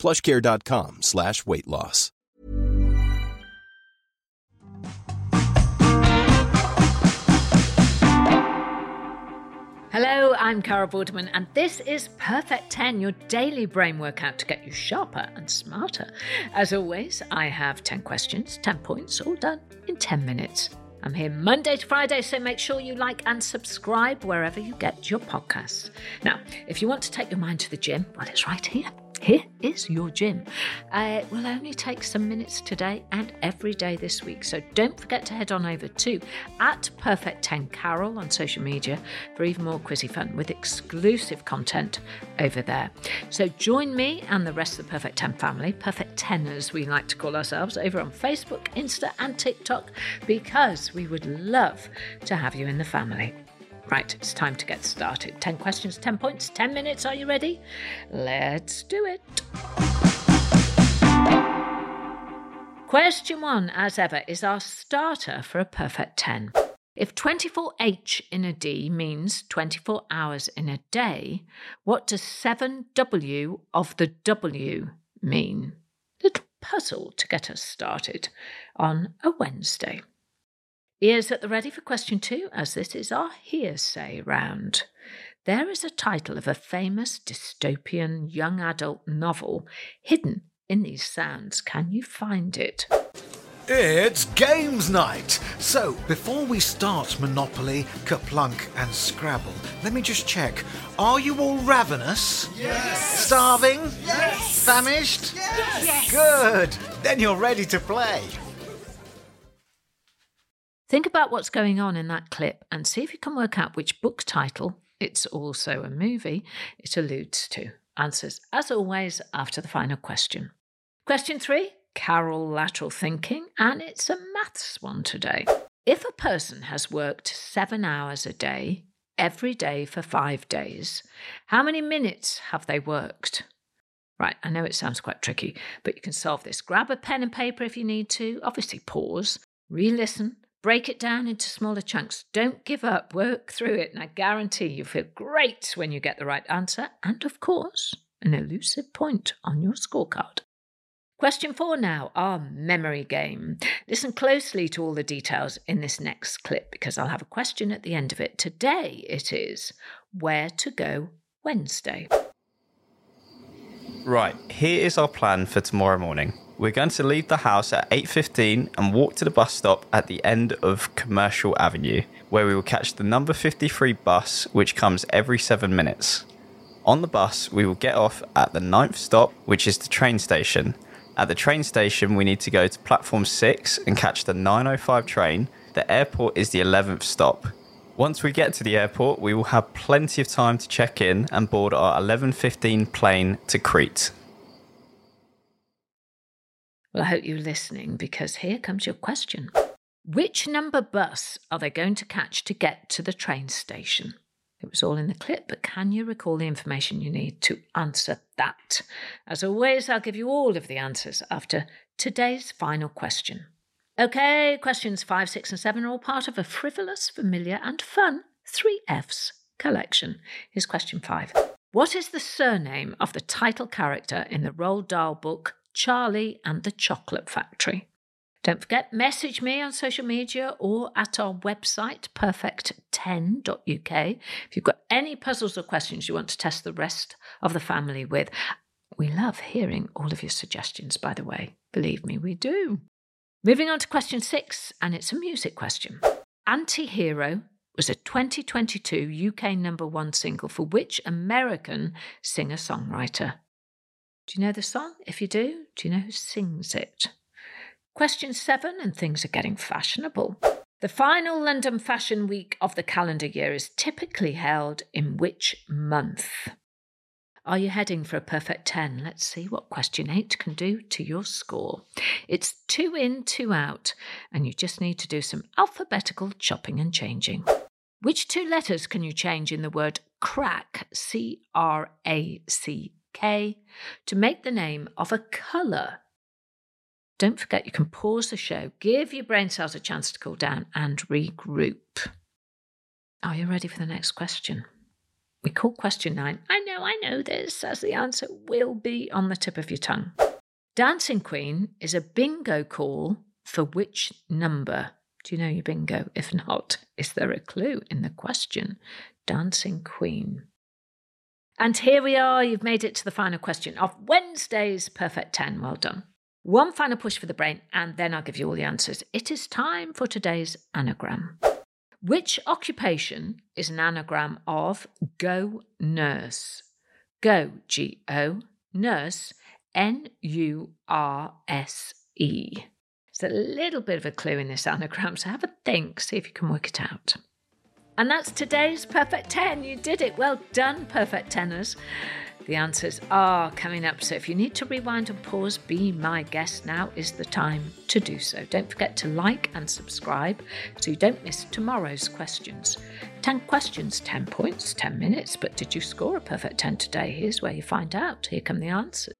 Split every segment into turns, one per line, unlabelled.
plushcare.com slash weight loss.
Hello, I'm Carol Vorderman, and this is Perfect 10, your daily brain workout to get you sharper and smarter. As always, I have 10 questions, 10 points, all done in 10 minutes. I'm here Monday to Friday, so make sure you like and subscribe wherever you get your podcasts. Now, if you want to take your mind to the gym, well, it's right here. Here is your gym. Uh, it will only take some minutes today and every day this week. So don't forget to head on over to at Perfect 10 Carol on social media for even more quizzy fun with exclusive content over there. So join me and the rest of the Perfect 10 family, Perfect 10 as we like to call ourselves, over on Facebook, Insta, and TikTok because we would love to have you in the family. Right, it's time to get started. 10 questions, 10 points, 10 minutes. Are you ready? Let's do it. Question one, as ever, is our starter for a perfect 10. If 24H in a D means 24 hours in a day, what does 7W of the W mean? Little puzzle to get us started on a Wednesday. Ears at the ready for question two, as this is our hearsay round. There is a title of a famous dystopian young adult novel hidden in these sounds. Can you find it?
It's games night! So, before we start Monopoly, KerPlunk, and Scrabble, let me just check. Are you all ravenous?
Yes!
Starving?
Yes!
Famished?
Yes!
Good! Then you're ready to play.
Think about what's going on in that clip and see if you can work out which book title, it's also a movie, it alludes to. Answers, as always, after the final question. Question three Carol lateral thinking, and it's a maths one today. If a person has worked seven hours a day, every day for five days, how many minutes have they worked? Right, I know it sounds quite tricky, but you can solve this. Grab a pen and paper if you need to. Obviously, pause, re listen, Break it down into smaller chunks. Don't give up. Work through it. And I guarantee you feel great when you get the right answer. And of course, an elusive point on your scorecard. Question four now, our memory game. Listen closely to all the details in this next clip because I'll have a question at the end of it. Today it is where to go Wednesday.
Right, here is our plan for tomorrow morning. We're going to leave the house at 8:15 and walk to the bus stop at the end of Commercial Avenue, where we will catch the number 53 bus which comes every 7 minutes. On the bus, we will get off at the ninth stop, which is the train station. At the train station, we need to go to platform 6 and catch the 905 train. The airport is the 11th stop. Once we get to the airport, we will have plenty of time to check in and board our 11:15 plane to Crete.
Well, I hope you're listening because here comes your question. Which number bus are they going to catch to get to the train station? It was all in the clip, but can you recall the information you need to answer that? As always, I'll give you all of the answers after today's final question. Okay, questions five, six, and seven are all part of a frivolous, familiar, and fun three F's collection. Here's question five What is the surname of the title character in the Roald Dahl book Charlie and the Chocolate Factory. Don't forget, message me on social media or at our website, perfect10.uk, if you've got any puzzles or questions you want to test the rest of the family with. We love hearing all of your suggestions, by the way. Believe me, we do. Moving on to question six, and it's a music question. Anti Hero was a 2022 UK number one single for which American singer songwriter? Do you know the song? If you do, do you know who sings it? Question seven, and things are getting fashionable. The final London Fashion Week of the calendar year is typically held in which month? Are you heading for a perfect 10? Let's see what question 8 can do to your score. It's two in, two out, and you just need to do some alphabetical chopping and changing. Which two letters can you change in the word crack, C R A C K, to make the name of a colour? Don't forget you can pause the show, give your brain cells a chance to cool down, and regroup. Are you ready for the next question? We call question nine. I know, I know this, as the answer will be on the tip of your tongue. Dancing Queen is a bingo call for which number? Do you know your bingo? If not, is there a clue in the question? Dancing Queen. And here we are, you've made it to the final question of Wednesday's Perfect 10. Well done. One final push for the brain, and then I'll give you all the answers. It is time for today's anagram. Which occupation is an anagram of go nurse? Go, G O, nurse, N U R S E. There's a little bit of a clue in this anagram, so have a think, see if you can work it out. And that's today's Perfect 10. You did it. Well done, Perfect Tenors. The answers are coming up, so if you need to rewind and pause, be my guest. Now is the time to do so. Don't forget to like and subscribe so you don't miss tomorrow's questions. 10 questions, 10 points, 10 minutes, but did you score a perfect 10 today? Here's where you find out. Here come the answers.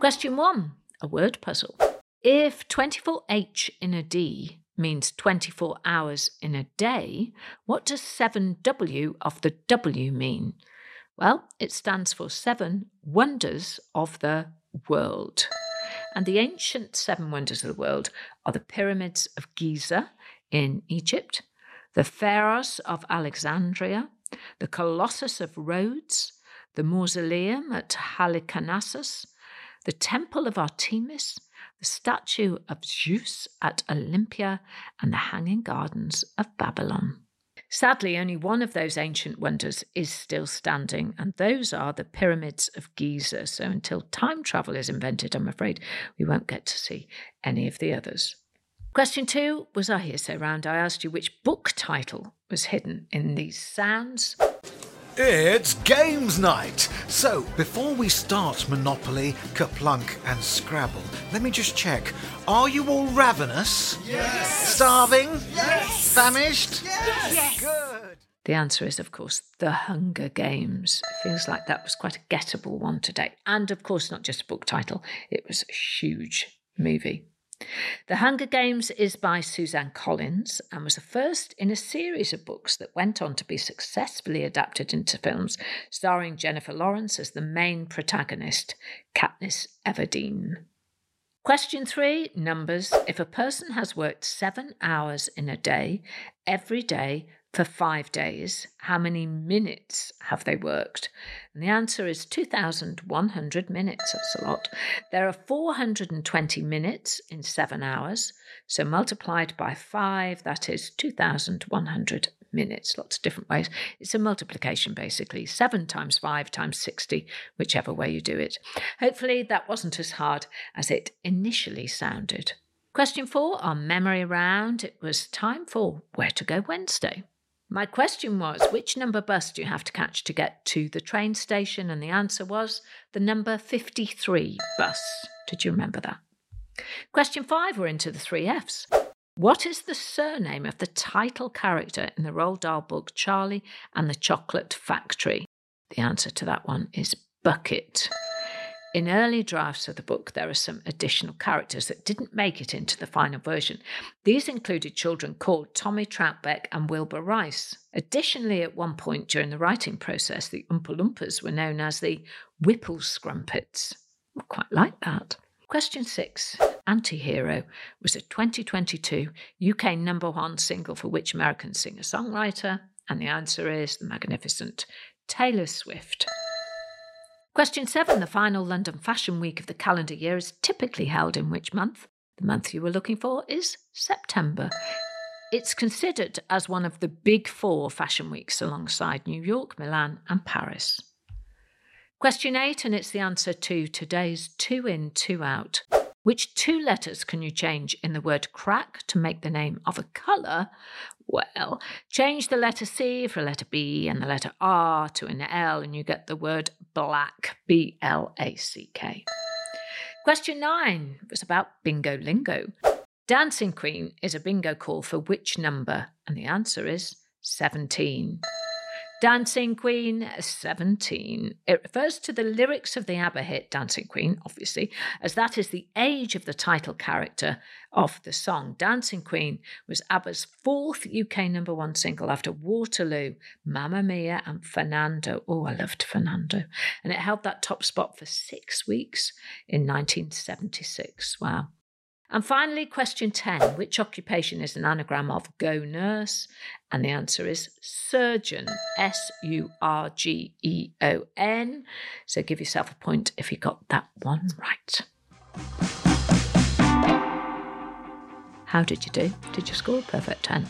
Question one a word puzzle. If 24H in a D means 24 hours in a day, what does 7W of the W mean? Well, it stands for Seven Wonders of the World. And the ancient seven wonders of the world are the pyramids of Giza in Egypt, the Pharos of Alexandria, the Colossus of Rhodes, the mausoleum at Halicarnassus, the Temple of Artemis, the statue of Zeus at Olympia, and the Hanging Gardens of Babylon. Sadly, only one of those ancient wonders is still standing, and those are the pyramids of Giza. So until time travel is invented, I'm afraid we won't get to see any of the others. Question two was our hearsay round. I asked you which book title was hidden in these sounds.
It's games night! So, before we start Monopoly, KerPlunk, and Scrabble, let me just check. Are you all ravenous? Yes! Starving? Yes! Famished? Yes! yes. Good!
The answer is, of course, The Hunger Games. Feels like that was quite a gettable one today. And, of course, not just a book title, it was a huge movie. The Hunger Games is by Suzanne Collins and was the first in a series of books that went on to be successfully adapted into films, starring Jennifer Lawrence as the main protagonist, Katniss Everdeen. Question three numbers. If a person has worked seven hours in a day, every day, for five days, how many minutes have they worked? And the answer is 2,100 minutes. That's a lot. There are 420 minutes in seven hours. So multiplied by five, that is 2,100 minutes. Lots of different ways. It's a multiplication basically. Seven times five times 60, whichever way you do it. Hopefully that wasn't as hard as it initially sounded. Question four, our memory round. It was time for Where to Go Wednesday. My question was which number bus do you have to catch to get to the train station? And the answer was the number 53 bus. Did you remember that? Question five, we're into the three F's. What is the surname of the title character in the Roald Dahl book Charlie and the Chocolate Factory? The answer to that one is Bucket. In early drafts of the book, there are some additional characters that didn't make it into the final version. These included children called Tommy Troutbeck and Wilbur Rice. Additionally, at one point during the writing process, the Oompa Loompas were known as the Whipple Scrumpets. Quite like that. Question six. Antihero was a 2022 UK number one single for which American singer songwriter? And the answer is the magnificent Taylor Swift. Question seven The final London Fashion Week of the calendar year is typically held in which month? The month you were looking for is September. It's considered as one of the big four fashion weeks alongside New York, Milan, and Paris. Question eight, and it's the answer to today's two in, two out. Which two letters can you change in the word crack to make the name of a colour? Well, change the letter C for a letter B and the letter R to an L, and you get the word black, B L A C K. Question nine was about bingo lingo. Dancing Queen is a bingo call for which number? And the answer is 17. Dancing Queen uh, 17. It refers to the lyrics of the ABBA hit Dancing Queen, obviously, as that is the age of the title character of the song. Dancing Queen was ABBA's fourth UK number one single after Waterloo, Mamma Mia, and Fernando. Oh, I loved Fernando. And it held that top spot for six weeks in 1976. Wow. And finally, question 10 Which occupation is an anagram of go nurse? And the answer is surgeon, S U R G E O N. So give yourself a point if you got that one right. How did you do? Did you score a perfect 10?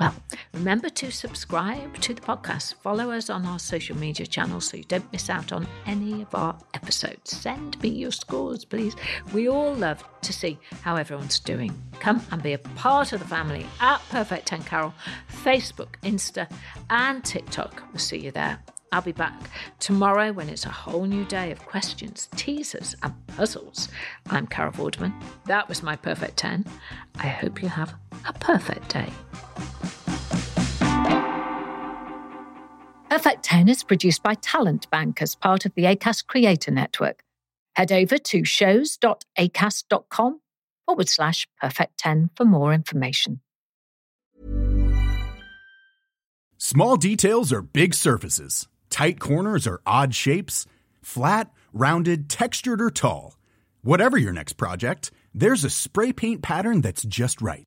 Well, remember to subscribe to the podcast. Follow us on our social media channels so you don't miss out on any of our episodes. Send me your scores, please. We all love to see how everyone's doing. Come and be a part of the family at Perfect 10 Carol, Facebook, Insta, and TikTok. We'll see you there. I'll be back tomorrow when it's a whole new day of questions, teasers, and puzzles. I'm Carol Vorderman. That was my perfect 10. I hope you have a perfect day.
Perfect 10 is produced by Talent Bank as part of the ACAST Creator Network. Head over to shows.acast.com forward slash perfect 10 for more information.
Small details are big surfaces, tight corners are odd shapes, flat, rounded, textured, or tall. Whatever your next project, there's a spray paint pattern that's just right.